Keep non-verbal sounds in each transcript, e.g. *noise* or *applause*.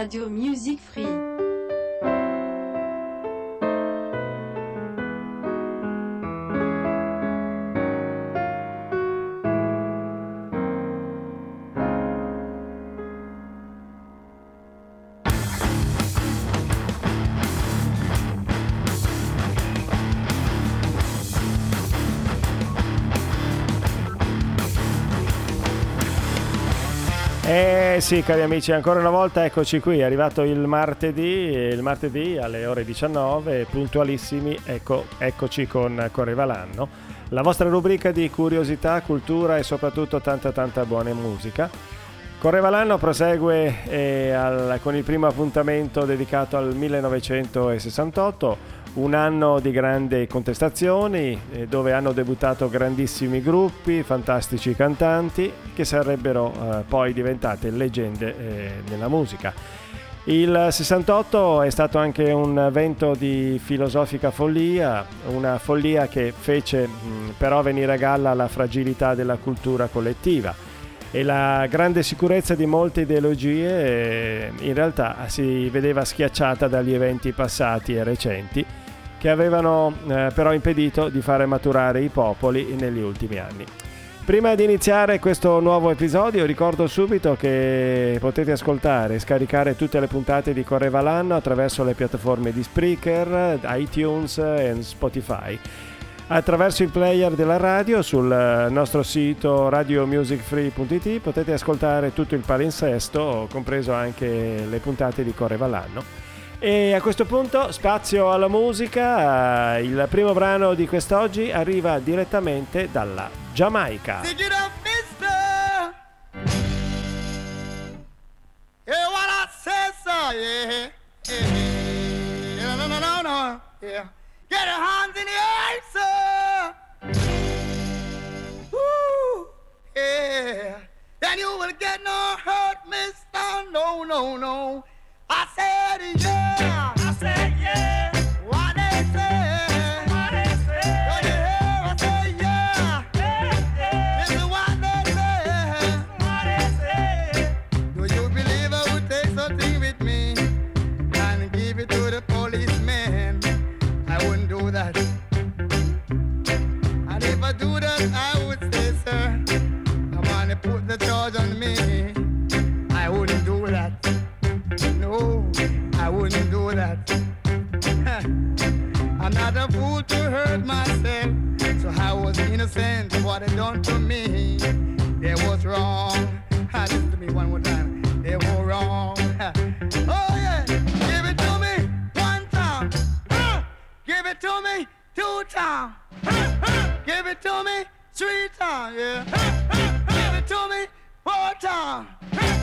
Radio Music Free. Eh sì, cari amici, ancora una volta eccoci qui, è arrivato il martedì, il martedì alle ore 19, puntualissimi, ecco, eccoci con Correva l'anno, la vostra rubrica di curiosità, cultura e soprattutto tanta tanta buona musica. Correva l'anno prosegue eh, al, con il primo appuntamento dedicato al 1968, un anno di grandi contestazioni eh, dove hanno debuttato grandissimi gruppi, fantastici cantanti che sarebbero eh, poi diventate leggende eh, nella musica. Il 68 è stato anche un vento di filosofica follia, una follia che fece mh, però venire a galla la fragilità della cultura collettiva e la grande sicurezza di molte ideologie eh, in realtà si vedeva schiacciata dagli eventi passati e recenti che avevano eh, però impedito di fare maturare i popoli negli ultimi anni. Prima di iniziare questo nuovo episodio ricordo subito che potete ascoltare e scaricare tutte le puntate di Correva l'anno attraverso le piattaforme di Spreaker, iTunes e Spotify. Attraverso il player della radio sul nostro sito radiomusicfree.it potete ascoltare tutto il palinsesto, compreso anche le puntate di Correva l'anno. E a questo punto spazio alla musica, il primo brano di quest'oggi arriva direttamente dalla Giamaica. Get your hands in the air, sir. Yeah. Then you will get no hurt, mister. No, no, no. I said yeah. Not a fool to hurt myself. So I was innocent of what they done to me. They was wrong. Listen to me one more time. They were wrong. Oh yeah, give it to me one time. Give it to me two times. Give it to me three times. Yeah. Give it to me four times.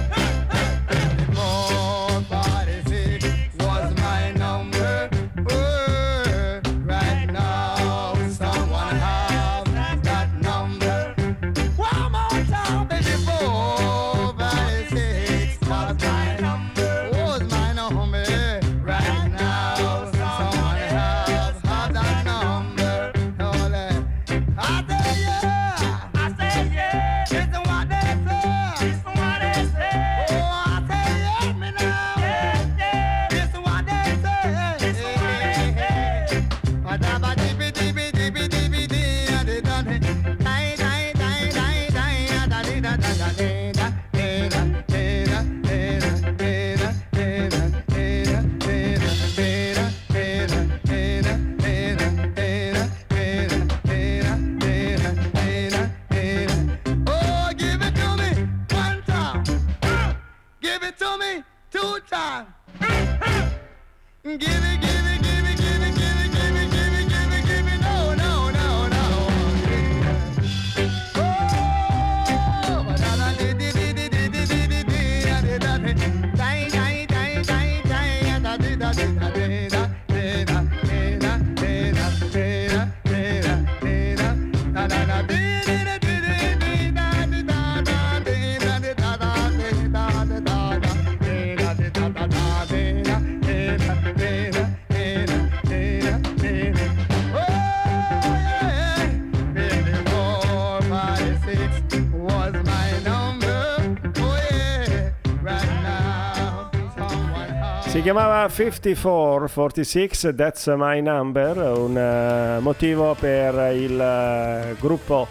Chiamava 54, 46, That's My Number, un uh, motivo per il uh, gruppo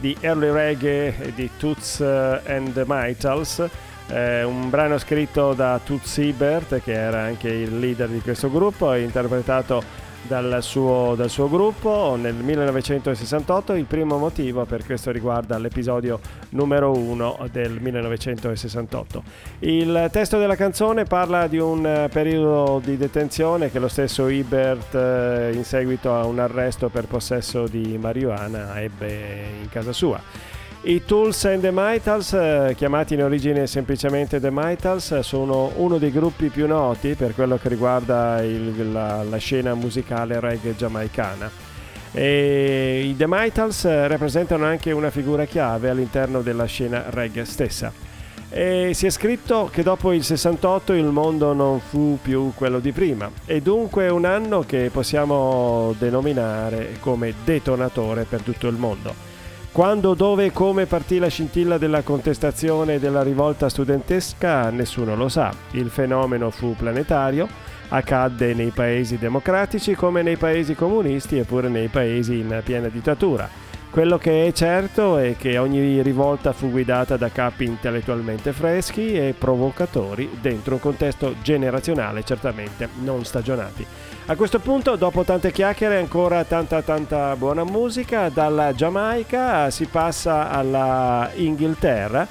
di early reggae di Toots and the Mitals, un brano scritto da Toots Ebert, che era anche il leader di questo gruppo, e interpretato dal suo, dal suo, gruppo nel 1968. Il primo motivo per questo riguarda l'episodio numero 1 del 1968. Il testo della canzone parla di un periodo di detenzione che lo stesso Ibert eh, in seguito a un arresto per possesso di marijuana ebbe in casa sua. I Tools and the Mitals, eh, chiamati in origine semplicemente The Mitals, sono uno dei gruppi più noti per quello che riguarda il, la, la, scena musicale reggae giamaicana. E I The Mitals eh, rappresentano anche una figura chiave all'interno della scena reggae stessa. E si è scritto che dopo il 68 il mondo non fu più quello di prima e dunque un anno che possiamo denominare come detonatore per tutto il mondo. Quando, dove e come partì la scintilla della contestazione e della rivolta studentesca nessuno lo sa. Il fenomeno fu planetario, accadde nei paesi democratici come nei paesi comunisti e pure nei paesi in piena dittatura. Quello che è certo è che ogni rivolta fu guidata da capi intellettualmente freschi e provocatori dentro un contesto generazionale certamente non stagionati. A questo punto, dopo tante chiacchiere, ancora tanta tanta buona musica. Dalla Giamaica si passa alla Inghilterra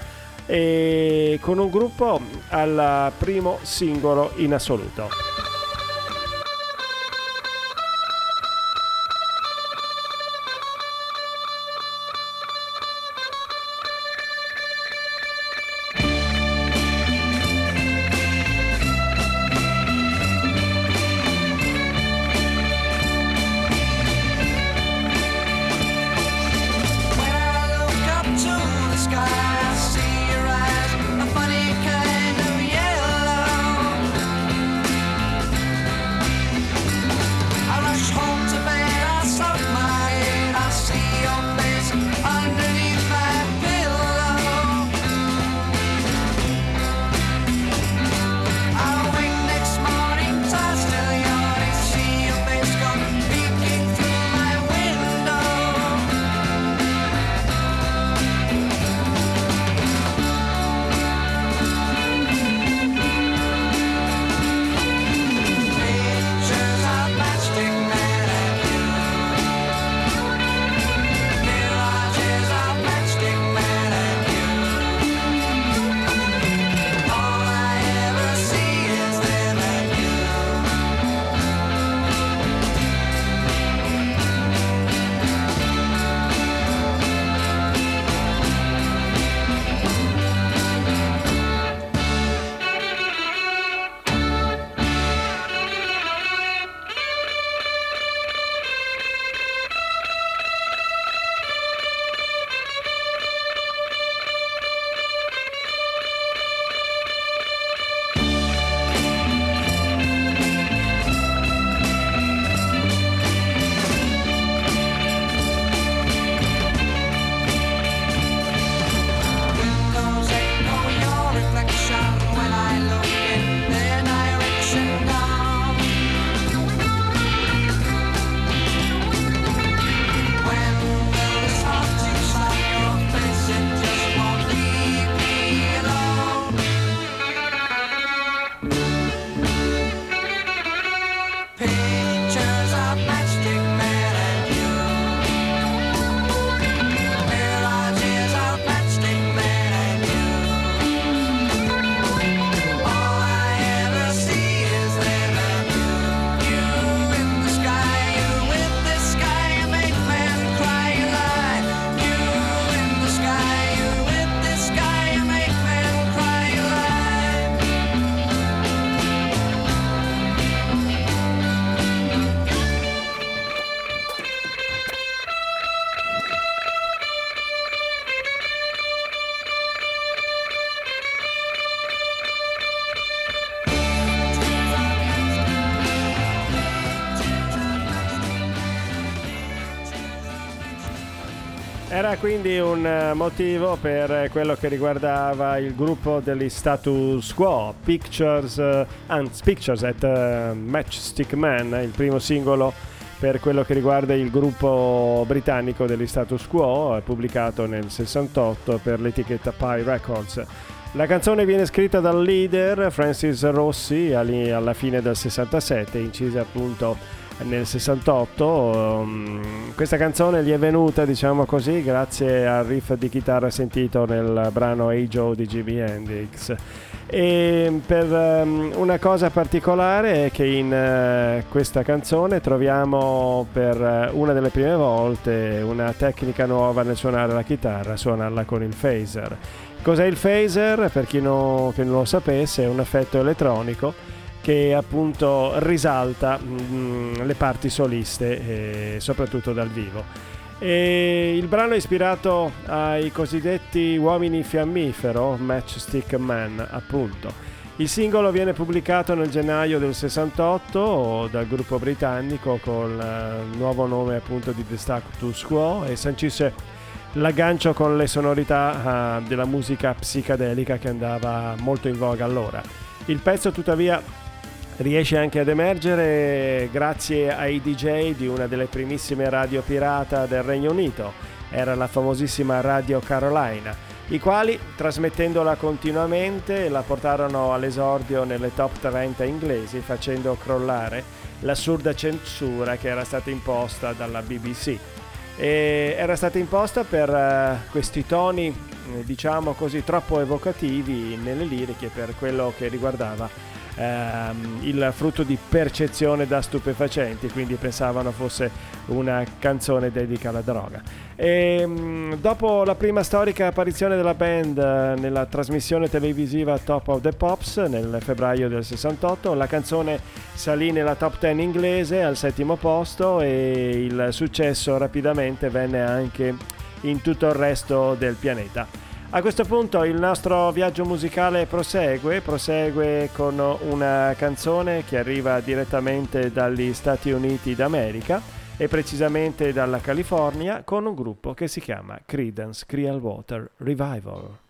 e con un gruppo al primo singolo in assoluto. sky. Quindi un eh, motivo per quello che riguardava il gruppo degli status quo, Pictures, uh, Pictures at uh, Matchstick Man, il primo singolo per quello che riguarda il gruppo britannico degli status quo, pubblicato nel 68 per l'etichetta Pi Records. La canzone viene scritta dal leader Francis Rossi alla fine del 67, incisa appunto nel 68. Um, questa canzone gli è venuta, diciamo così, grazie al riff di chitarra sentito nel brano Hey Joe di Jimi Hendrix. E per um, una cosa particolare è che in uh, questa canzone troviamo per uh, una delle prime volte una tecnica nuova nel suonare la chitarra, suonarla con il phaser. Cos'è il phaser? Per chi, no, che non lo sapesse, è un effetto elettronico che appunto risalta mh, mm, le parti soliste, eh, soprattutto dal vivo. E il brano è ispirato ai cosiddetti uomini fiammifero, Matchstick Man, appunto. Il singolo viene pubblicato nel gennaio del 68 dal gruppo britannico con il nuovo nome appunto di The Status Quo e sancisce l'aggancio con le sonorità uh, della musica psichedelica che andava molto in voga allora. Il pezzo tuttavia riesce anche ad emergere grazie ai DJ di una delle primissime radio pirata del Regno Unito, era la famosissima Radio Carolina, i quali trasmettendola continuamente la portarono all'esordio nelle top 30 inglesi facendo crollare l'assurda censura che era stata imposta dalla BBC. E era stata imposta per uh, questi toni, eh, diciamo così, troppo evocativi nelle liriche per quello che riguardava ehm, il frutto di percezione da stupefacenti, quindi pensavano fosse una canzone dedica alla droga. E, ehm, dopo la prima storica apparizione della band eh, nella trasmissione televisiva Top of the Pops nel febbraio del 68, la canzone salì nella top 10 inglese al settimo posto e il successo rapidamente venne anche in tutto il resto del pianeta. A questo punto il nostro viaggio musicale prosegue, prosegue con una canzone che arriva direttamente dagli Stati Uniti d'America e precisamente dalla California con un gruppo che si chiama Credence Clearwater Revival.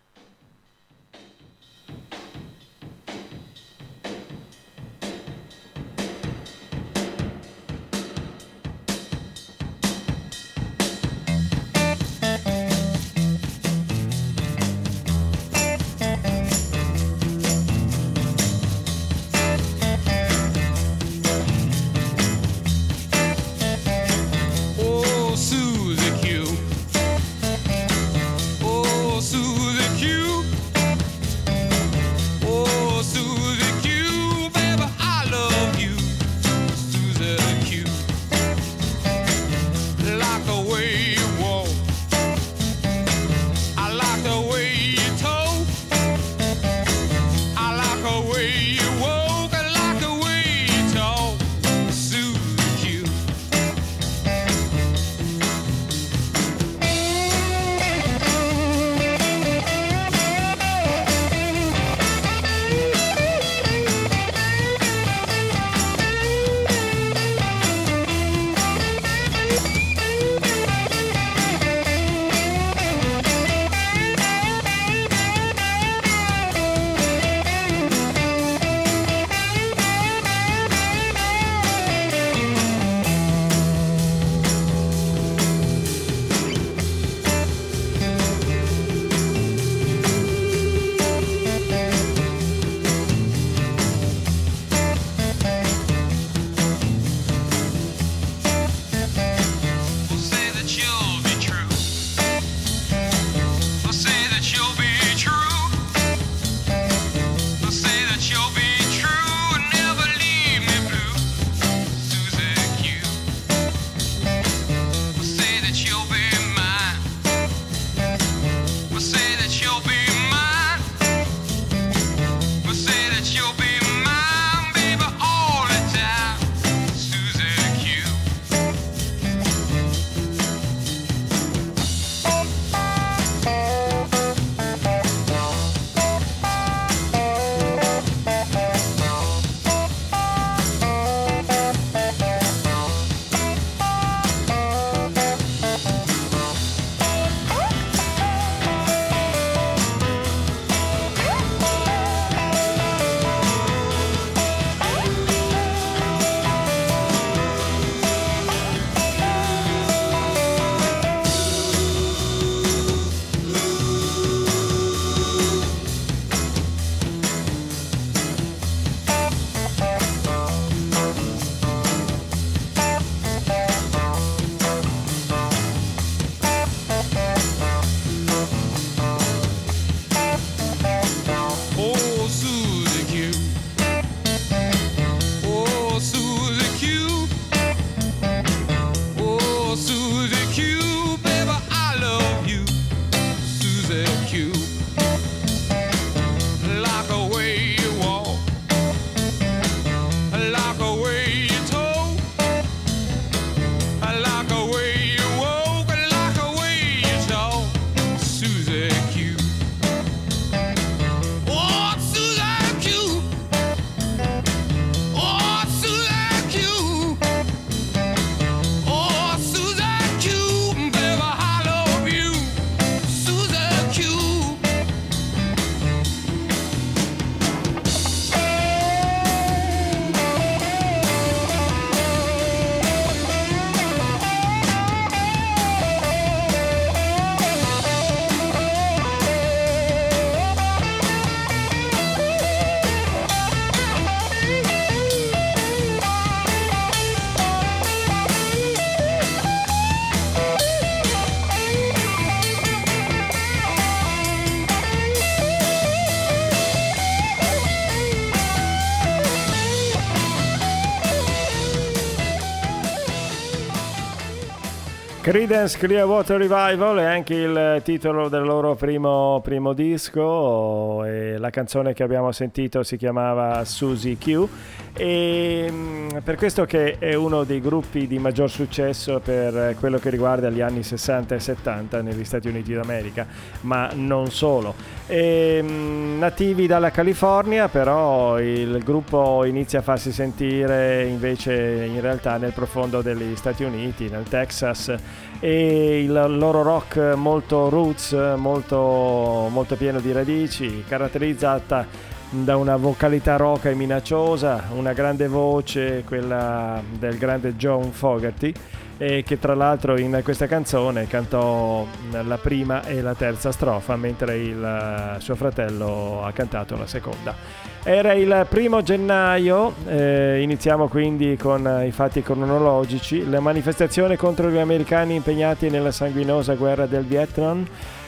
Creedence Clearwater Revival è anche il titolo del loro primo, primo disco e la canzone che abbiamo sentito si chiamava Susie Q e mm, per questo che è uno dei gruppi di maggior successo per quello che riguarda gli anni 60 e 70 negli Stati Uniti d'America, ma non solo. E, mm, nativi dalla California, però il gruppo inizia a farsi sentire invece in realtà nel profondo degli Stati Uniti, nel Texas. E il loro rock molto roots, molto, molto pieno di radici, caratterizzata da una vocalità roca e minacciosa, una grande voce, quella del grande John Fogerty, e che tra l'altro in questa canzone cantò la prima e la terza strofa, mentre il suo fratello ha cantato la seconda. Era il primo gennaio, eh, iniziamo quindi con i fatti cronologici, le manifestazioni contro gli americani impegnati nella sanguinosa guerra del Vietnam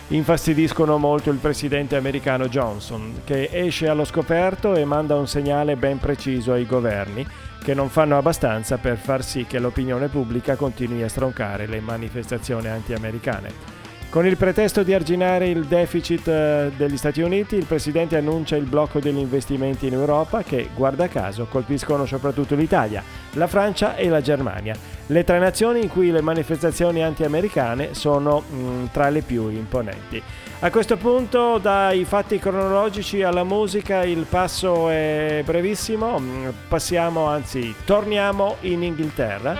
infastidiscono molto il presidente americano Johnson, che esce allo scoperto e manda un segnale ben preciso ai governi, che non fanno abbastanza per far sì che l'opinione pubblica continui a stroncare le manifestazioni anti-americane. Con il pretesto di arginare il deficit eh, degli Stati Uniti, il Presidente annuncia il blocco degli investimenti in Europa che, guarda caso, colpiscono soprattutto l'Italia, la Francia e la Germania, le tre nazioni in cui le manifestazioni anti-americane sono mh, mm, tra le più imponenti. A questo punto, dai fatti cronologici alla musica, il passo è brevissimo, mm, passiamo, anzi, torniamo in Inghilterra.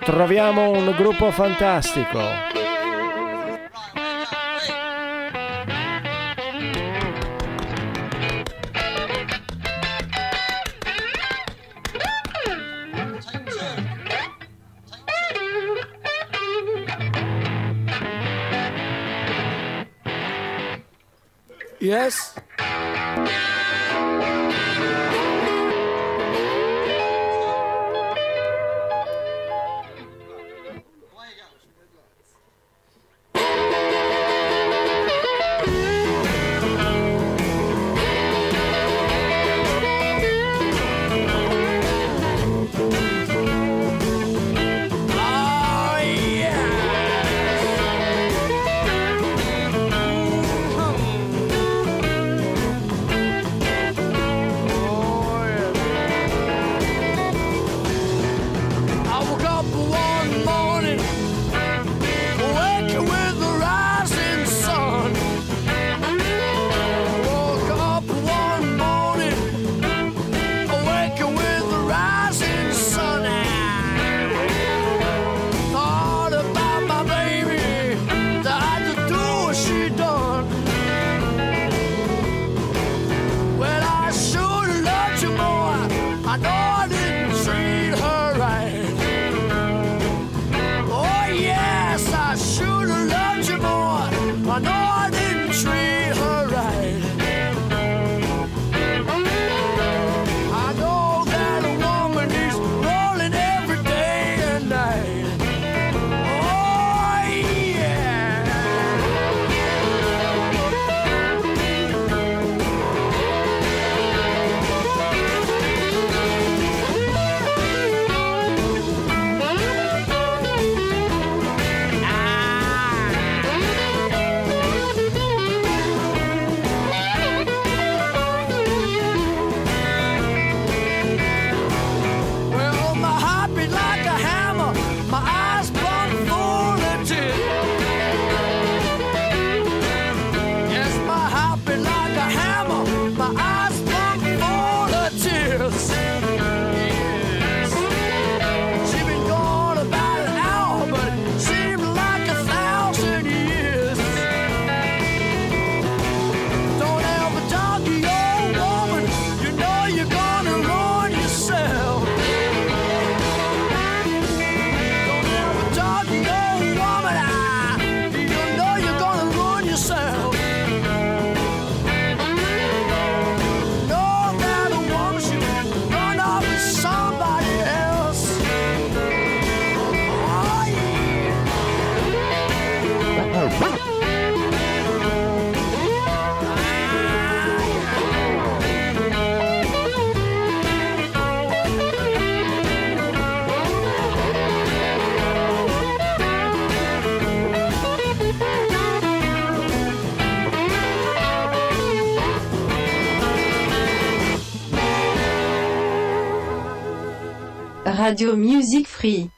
Troviamo un gruppo fantastico. Yes? an orange tree. Radio Music Free.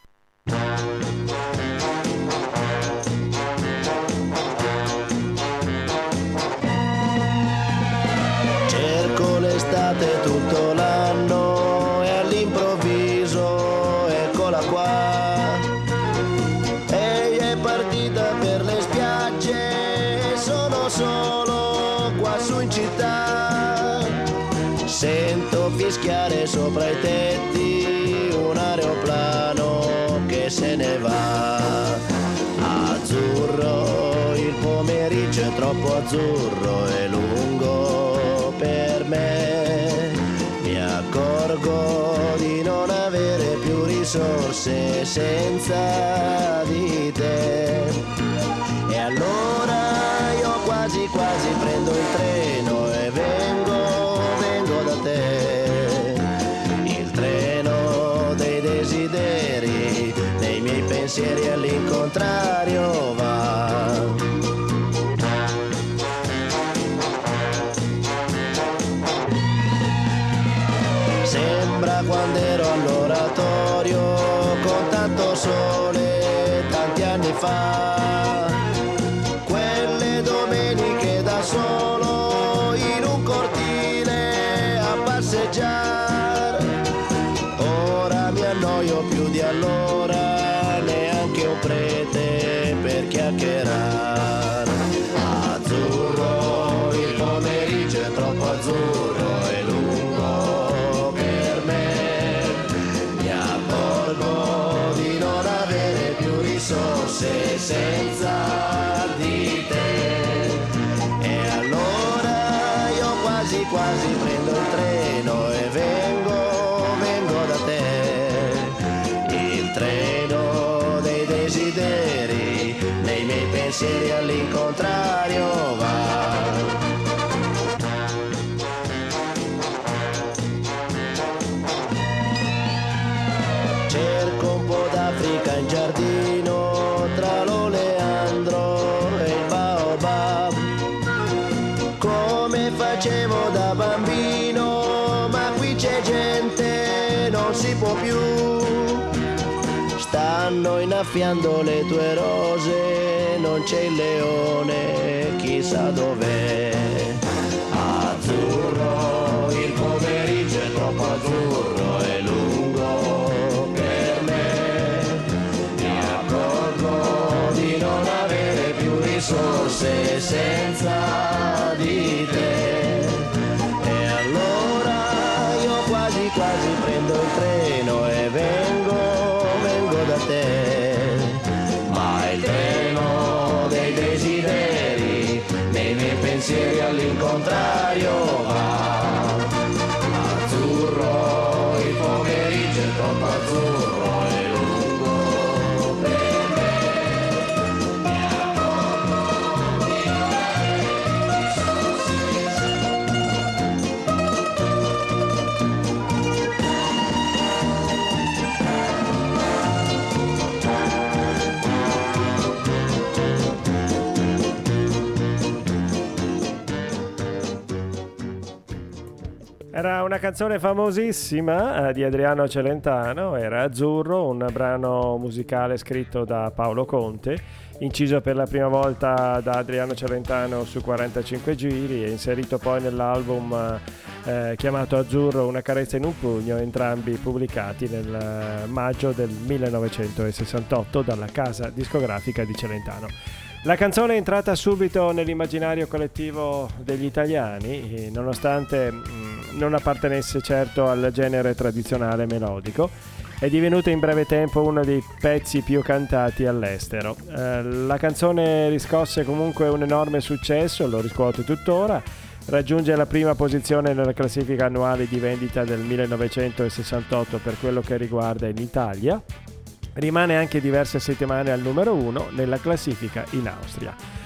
Senza di pensieri all'incontrario va. Cerco un po' d'Africa in giardino tra l'oleandro e il baobab. Come facevo da bambino, ma qui c'è gente, non si può più. Stanno innaffiando le tue rose, non c'è il leone, chissà dov'è. Azzurro, il pomeriggio è troppo azzurro e lungo per me. Mi accorgo di non avere più risorse senza Era una canzone famosissima eh, di Adriano Celentano, era Azzurro, un brano musicale scritto da Paolo Conte, inciso per la prima volta da Adriano Celentano su 45 giri e inserito poi nell'album eh, chiamato Azzurro, una carezza in un pugno, entrambi pubblicati nel eh, maggio del 1968 dalla casa discografica di Celentano. La canzone è entrata subito nell'immaginario collettivo degli italiani, eh, nonostante mh, non appartenesse certo al genere tradizionale melodico. È divenuta in breve tempo uno dei pezzi più cantati all'estero. Eh, la canzone riscosse comunque un enorme successo, lo riscuote tuttora. Raggiunge la prima posizione nella classifica annuale di vendita del 1968 per quello che riguarda in Italia rimane anche diverse settimane al numero 1 nella classifica in Austria.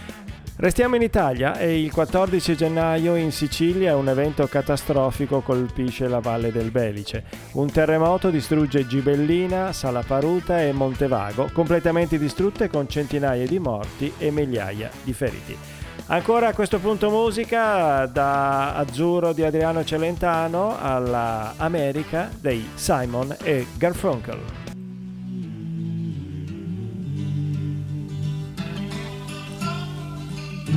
Restiamo in Italia e il 14 gennaio in Sicilia un evento catastrofico colpisce la Valle del Belice. Un terremoto distrugge Gibellina, Salaparuta e Montevago, completamente distrutte con centinaia di morti e migliaia di feriti. Ancora a questo punto musica da Azzurro di Adriano Celentano alla America dei Simon e Garfunkel.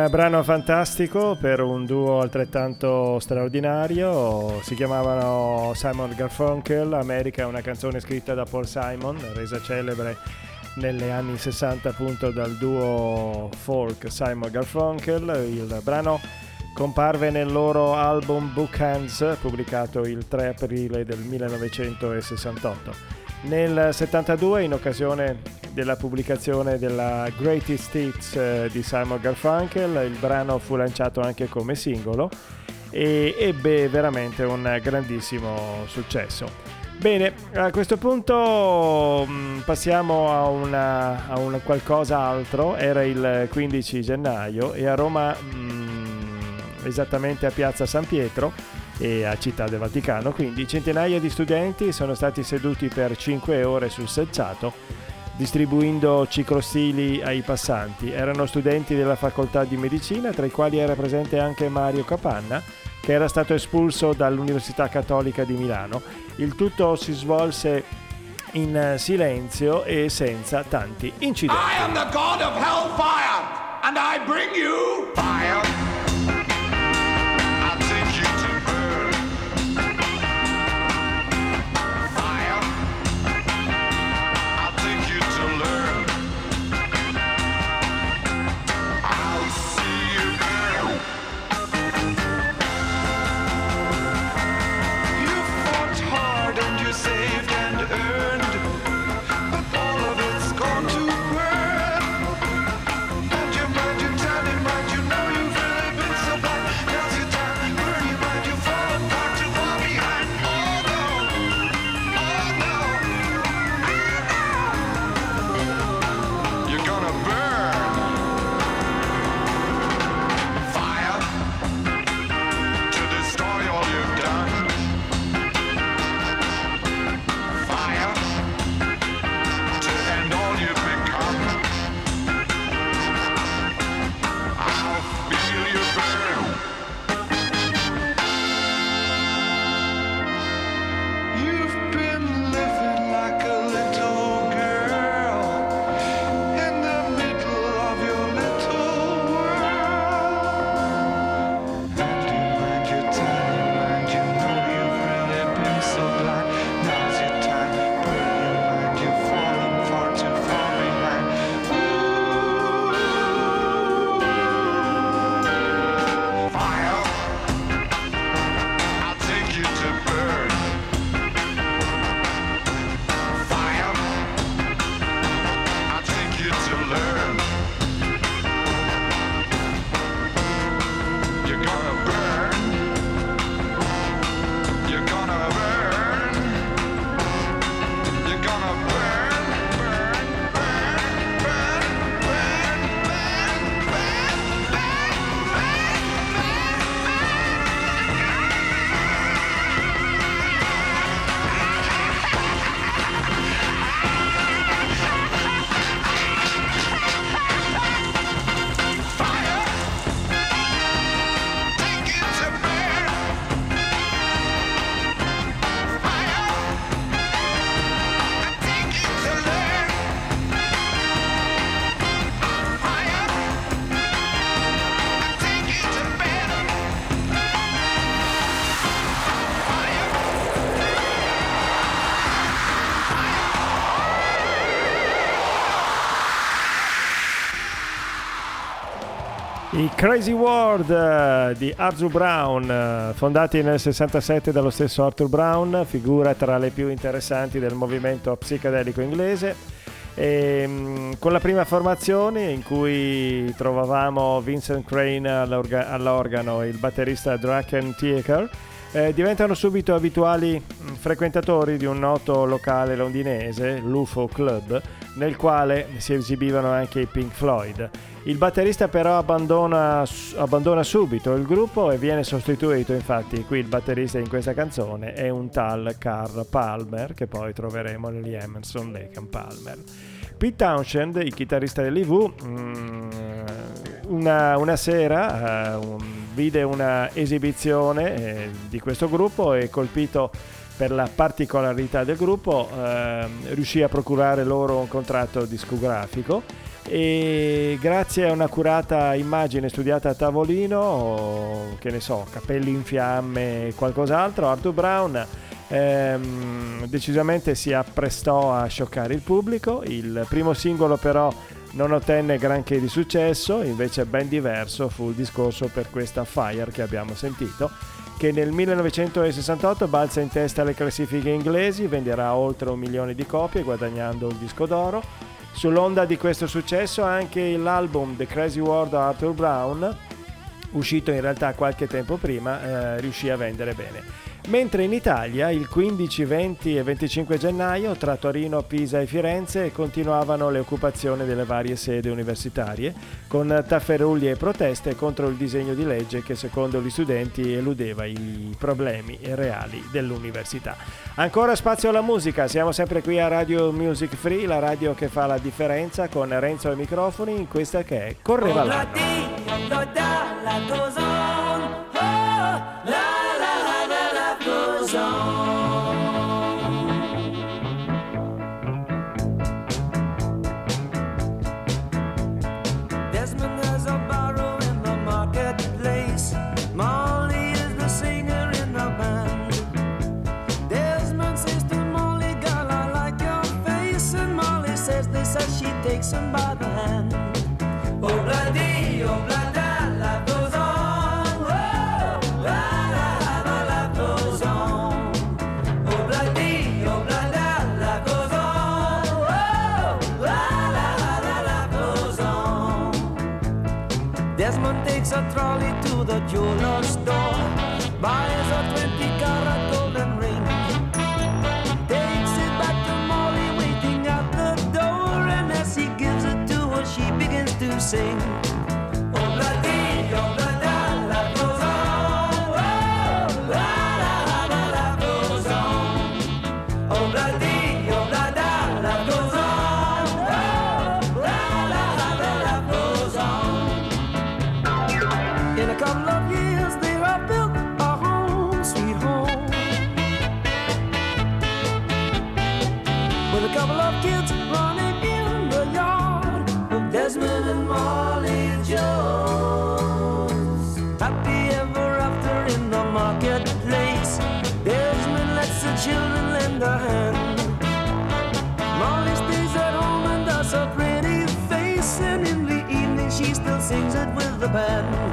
Un brano fantastico per un duo altrettanto straordinario, si chiamavano Simon Garfunkel, America una canzone scritta da Paul Simon, resa celebre negli anni 60 appunto dal duo folk Simon Garfunkel, il brano comparve nel loro album Book Hands pubblicato il 3 aprile del 1968. Nel 72, in occasione della pubblicazione della Greatest Hits eh, di Simon Garfunkel, il brano fu lanciato anche come singolo e ebbe veramente un grandissimo successo. Bene, a questo punto mm, passiamo a, una, a un qualcosa altro. Era il 15 gennaio e a Roma, mm, esattamente a Piazza San Pietro, e a Città del Vaticano, quindi centinaia di studenti sono stati seduti per 5 ore sul selciato distribuendo ciclostili ai passanti. Erano studenti della facoltà di medicina, tra i quali era presente anche Mario Capanna, che era stato espulso dall'Università Cattolica di Milano. Il tutto si svolse in silenzio e senza tanti incidenti. I am the god of hellfire and I bring you fire. I Crazy World uh, di Arthur Brown, uh, fondati nel 67 dallo stesso Arthur Brown, figura tra le più interessanti del movimento psichedelico inglese. E, um, con la prima formazione in cui trovavamo Vincent Crane all'orga- all'organo e il batterista Draken Tieker, eh, diventano subito abituali mm, frequentatori di un noto locale londinese, l'UFO Club, nel quale si esibivano anche i Pink Floyd. Il batterista però abbandona, abbandona, subito il gruppo e viene sostituito, infatti qui il batterista in questa canzone è un tal Carl Palmer che poi troveremo negli Emerson Lake Palmer. Pete Townshend, il chitarrista dell'IV, mm, una, una, sera uh, un, vide una esibizione eh, di questo gruppo e colpito per la particolarità del gruppo eh, riuscì a procurare loro un contratto discografico e grazie a un'accurata immagine studiata a tavolino, che ne so, capelli in fiamme e qualcos'altro, Arthur Brown ehm, decisamente si apprestò a scioccare il pubblico. Il primo singolo però non ottenne granché di successo, invece ben diverso fu il discorso per questa Fire che abbiamo sentito che nel 1968 balza in testa alle classifiche inglesi, venderà oltre un milione di copie guadagnando il disco d'oro. Sull'onda di questo successo anche l'album The Crazy World of Arthur Brown, uscito in realtà qualche tempo prima, eh, riuscì a vendere bene mentre in Italia il 15, 20 e 25 gennaio tra Torino, Pisa e Firenze continuavano le occupazioni delle varie sedi universitarie con tafferugli e proteste contro il disegno di legge che secondo gli studenti eludeva i problemi reali dell'università. Ancora spazio alla musica, siamo sempre qui a Radio Music Free, la radio che fa la differenza con Renzo ai microfoni in questa che è Correva l'anno. goes on. Desmond has a barrow in the marketplace. Molly is the singer in the band. Desmond says to Molly, Girl, I like your face. And Molly says this as she takes him by the hand. Oh, bloody, oh, bloody. The jeweler's store, buys a 20 carat golden ring. Takes it back to Molly, waiting at the door, and as he gives it to her, she begins to sing. The band.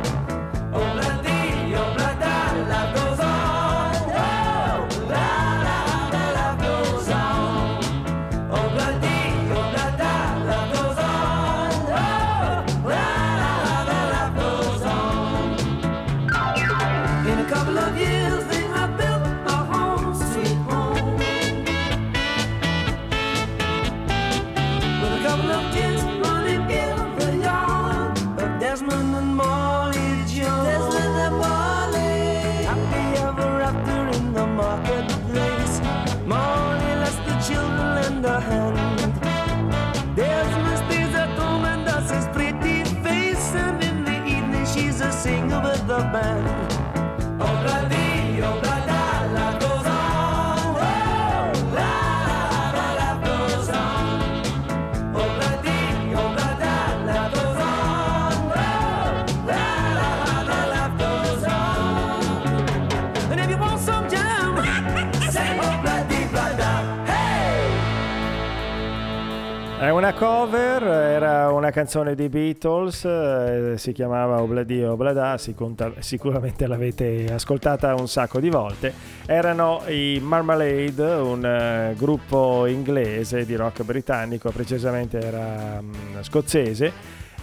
Una cover, era una canzone dei Beatles, eh, si chiamava Obladi Oblada, sicuramente l'avete ascoltata un sacco di volte. Erano i Marmalade, un eh, gruppo inglese di rock britannico, precisamente era mm, scozzese,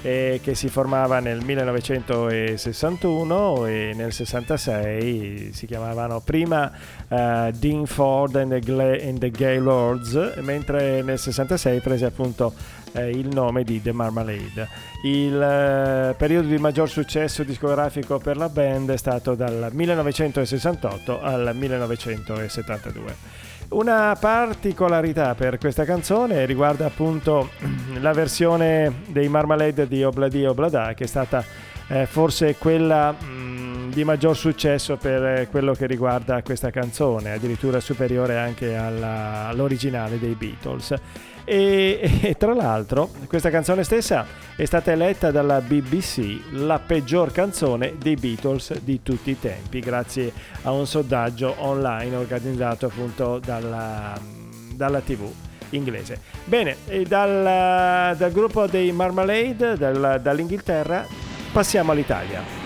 eh, che si formava nel 1961 e nel 66 si chiamavano prima eh, Dean Ford and the, Gla- and the Gaylords, mentre nel 66 prese appunto eh, il nome di The Marmalade. Il eh, periodo di maggior successo discografico per la band è stato dal 1968 al 1972. Una particolarità per questa canzone riguarda appunto *clears throat* la versione dei Marmalade di Obladi Oblada, che è stata eh, forse quella mh, di maggior successo per eh, quello che riguarda questa canzone, addirittura superiore anche alla- all'originale dei Beatles. E, e tra l'altro questa canzone stessa è stata eletta dalla BBC la peggior canzone dei Beatles di tutti i tempi, grazie a un sondaggio online organizzato appunto dalla, dalla TV inglese. Bene, dal, dal gruppo dei Marmalade, dal- dall'Inghilterra, passiamo all'Italia.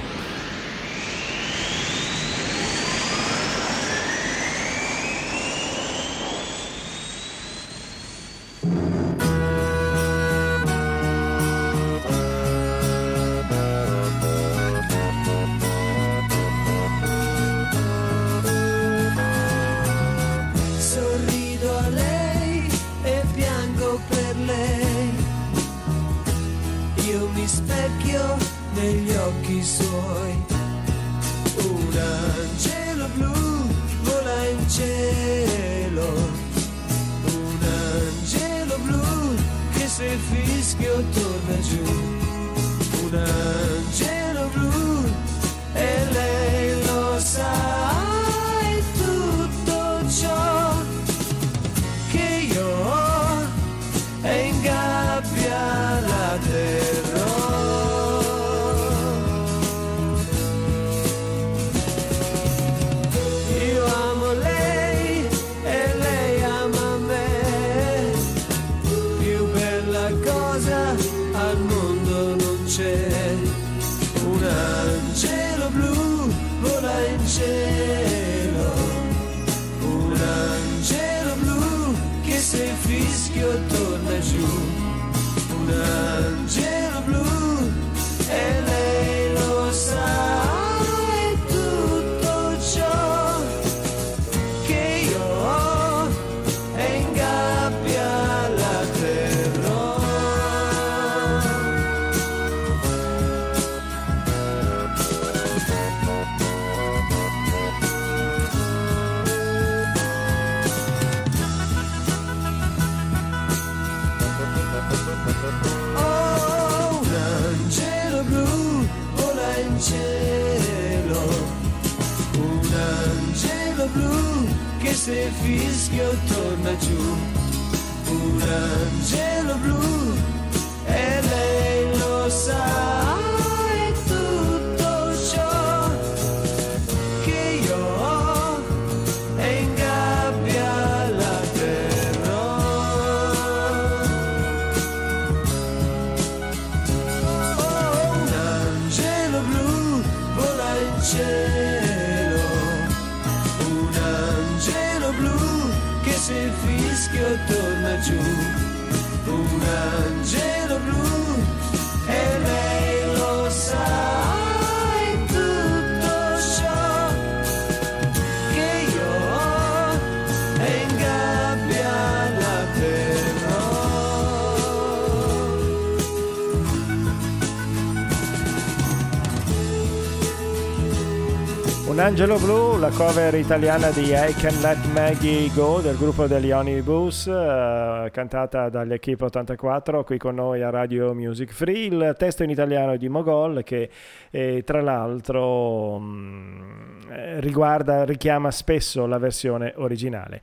Angelo blu, la cover italiana di I Can Let Maggie Go del gruppo degli Onibus, eh, cantata dagli Equipe 84, qui con noi a Radio Music Free. Il testo in italiano di Mogol che eh, tra l'altro mh, eh, riguarda, richiama spesso la versione originale.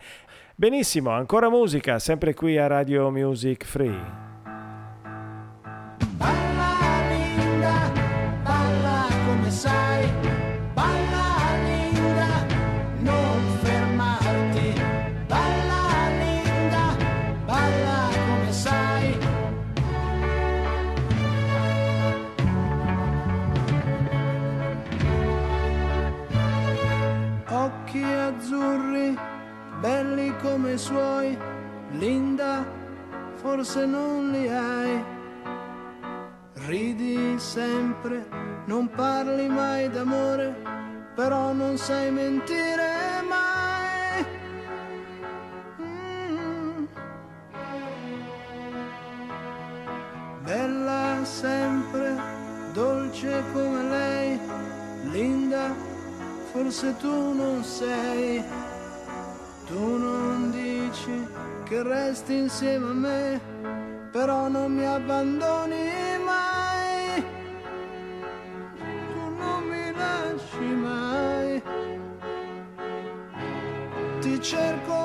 Benissimo, ancora musica, sempre qui a Radio Music Free. Forse non li hai. Ridi sempre, non parli mai d'amore, però non sai mentire mai. Mm. Bella sempre, dolce come lei, Linda, forse tu non sei. Tu non dici che resti insieme a me, però non mi abbandoni mai. Tu non mi lasci mai. Ti cerco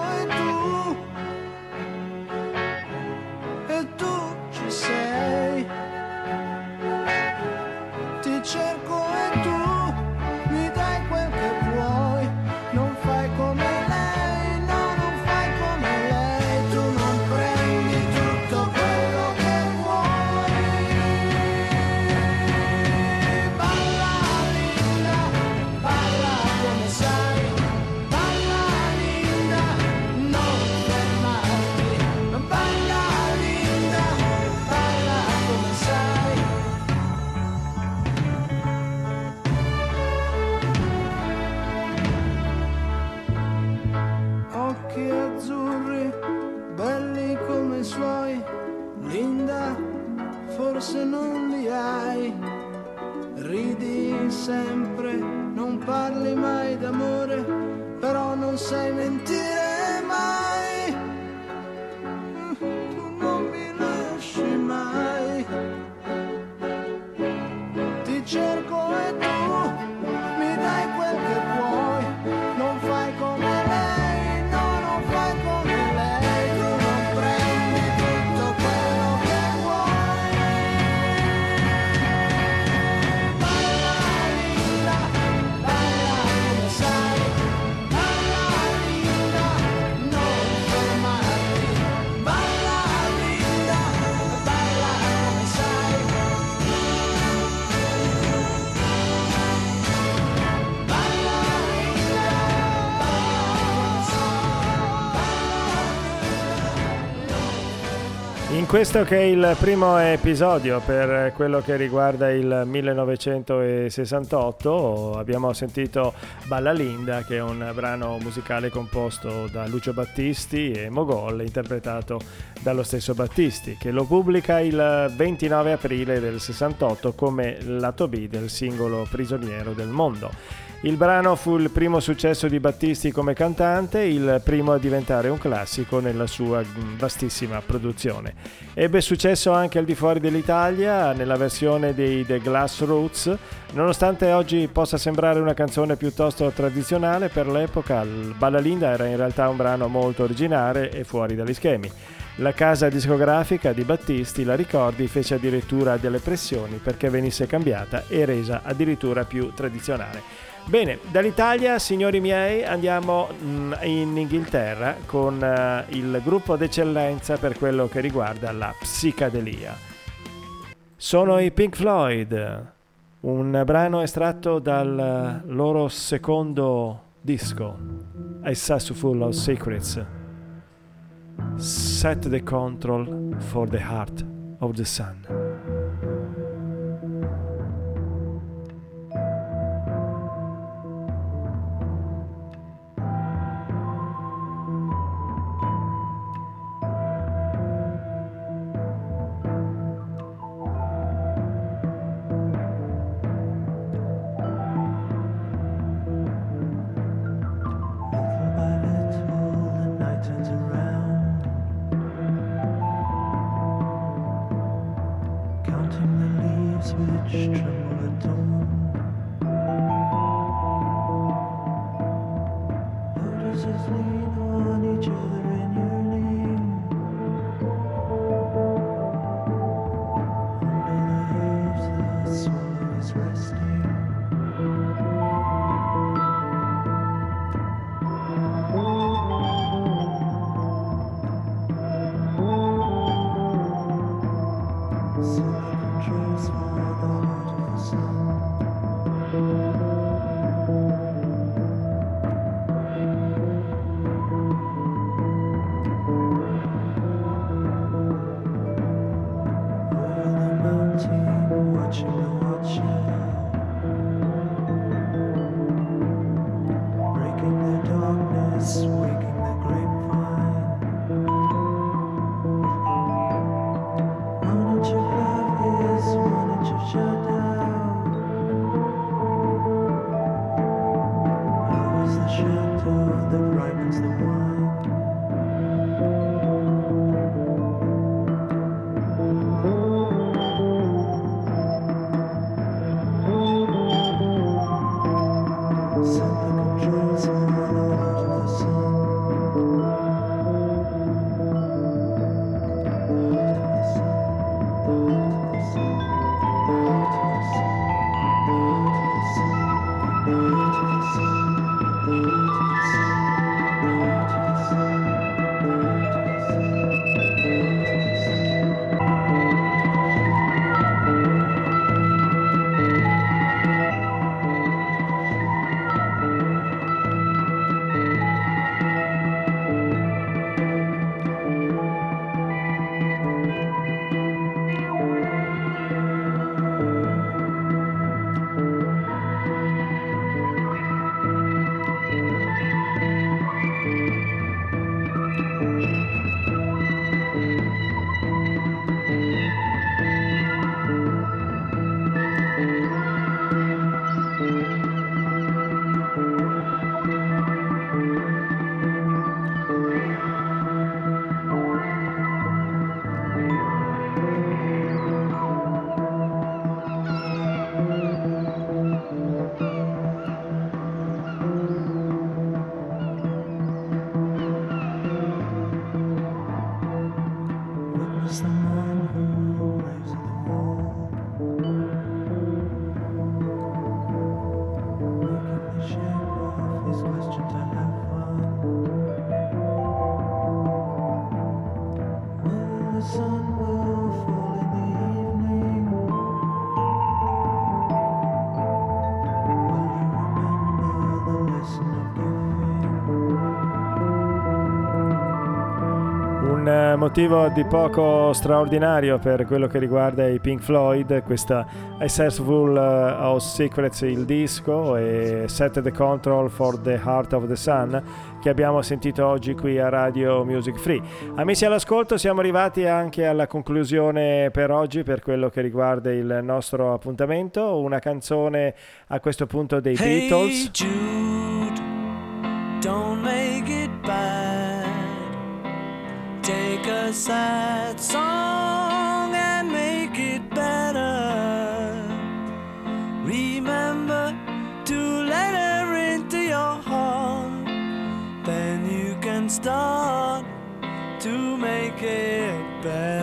questo che è il primo episodio per quello che riguarda il 1968 abbiamo sentito Balla Linda che è un brano musicale composto da Lucio Battisti e Mogol interpretato dallo stesso Battisti che lo pubblica il 29 aprile del 68 come lato B del singolo Prigioniero del Mondo. Il brano fu il primo successo di Battisti come cantante, il primo a diventare un classico nella sua vastissima produzione. Ebbe successo anche al di fuori dell'Italia nella versione dei The Glass Roots, nonostante oggi possa sembrare una canzone piuttosto tradizionale, per l'epoca il Balla Linda era in realtà un brano molto originale e fuori dagli schemi. La casa discografica di Battisti, la ricordi, fece addirittura delle pressioni perché venisse cambiata e resa addirittura più tradizionale. Bene, dall'Italia, signori miei, andiamo mm, in Inghilterra con eh, il gruppo d'eccellenza per quello che riguarda la psicadelia. Sono i Pink Floyd, un brano estratto dal loro secondo disco, A Sass Full of Secrets. Set the control for the heart of the sun. motivo di poco straordinario per quello che riguarda i Pink Floyd, questa Accessible of eh, Secrets, il disco, e Set the Control for the Heart of the Sun, che abbiamo sentito oggi qui a Radio Music Free. Amici all'ascolto, siamo arrivati anche alla conclusione per oggi per quello che riguarda il nostro appuntamento. Una canzone a questo punto dei hey Beatles. Jude. my sad song and make it better. Remember to let her into your heart, then you can start to make it better.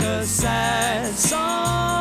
A sad song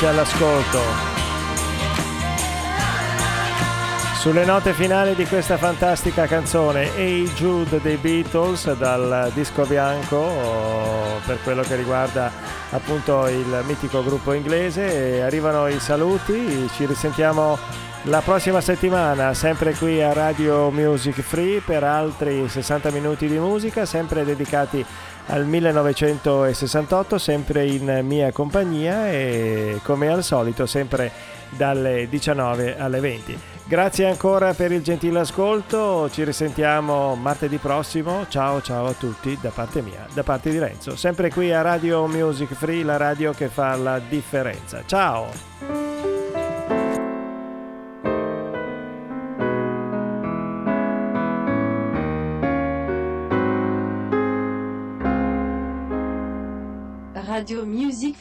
amici all'ascolto. Sulle note finali di questa fantastica canzone Hey Jude dei Beatles dal disco bianco oh, per quello che riguarda appunto il mitico gruppo inglese arrivano i saluti, ci risentiamo la prossima settimana sempre qui a Radio Music Free per altri 60 minuti di musica sempre dedicati al 1968 sempre in mia compagnia e come al solito sempre dalle 19 alle 20. Grazie ancora per il gentile ascolto, ci risentiamo martedì prossimo. Ciao ciao a tutti da parte mia, da parte di Renzo, sempre qui a Radio Music Free, la radio che fa la differenza. Ciao! Radio Music.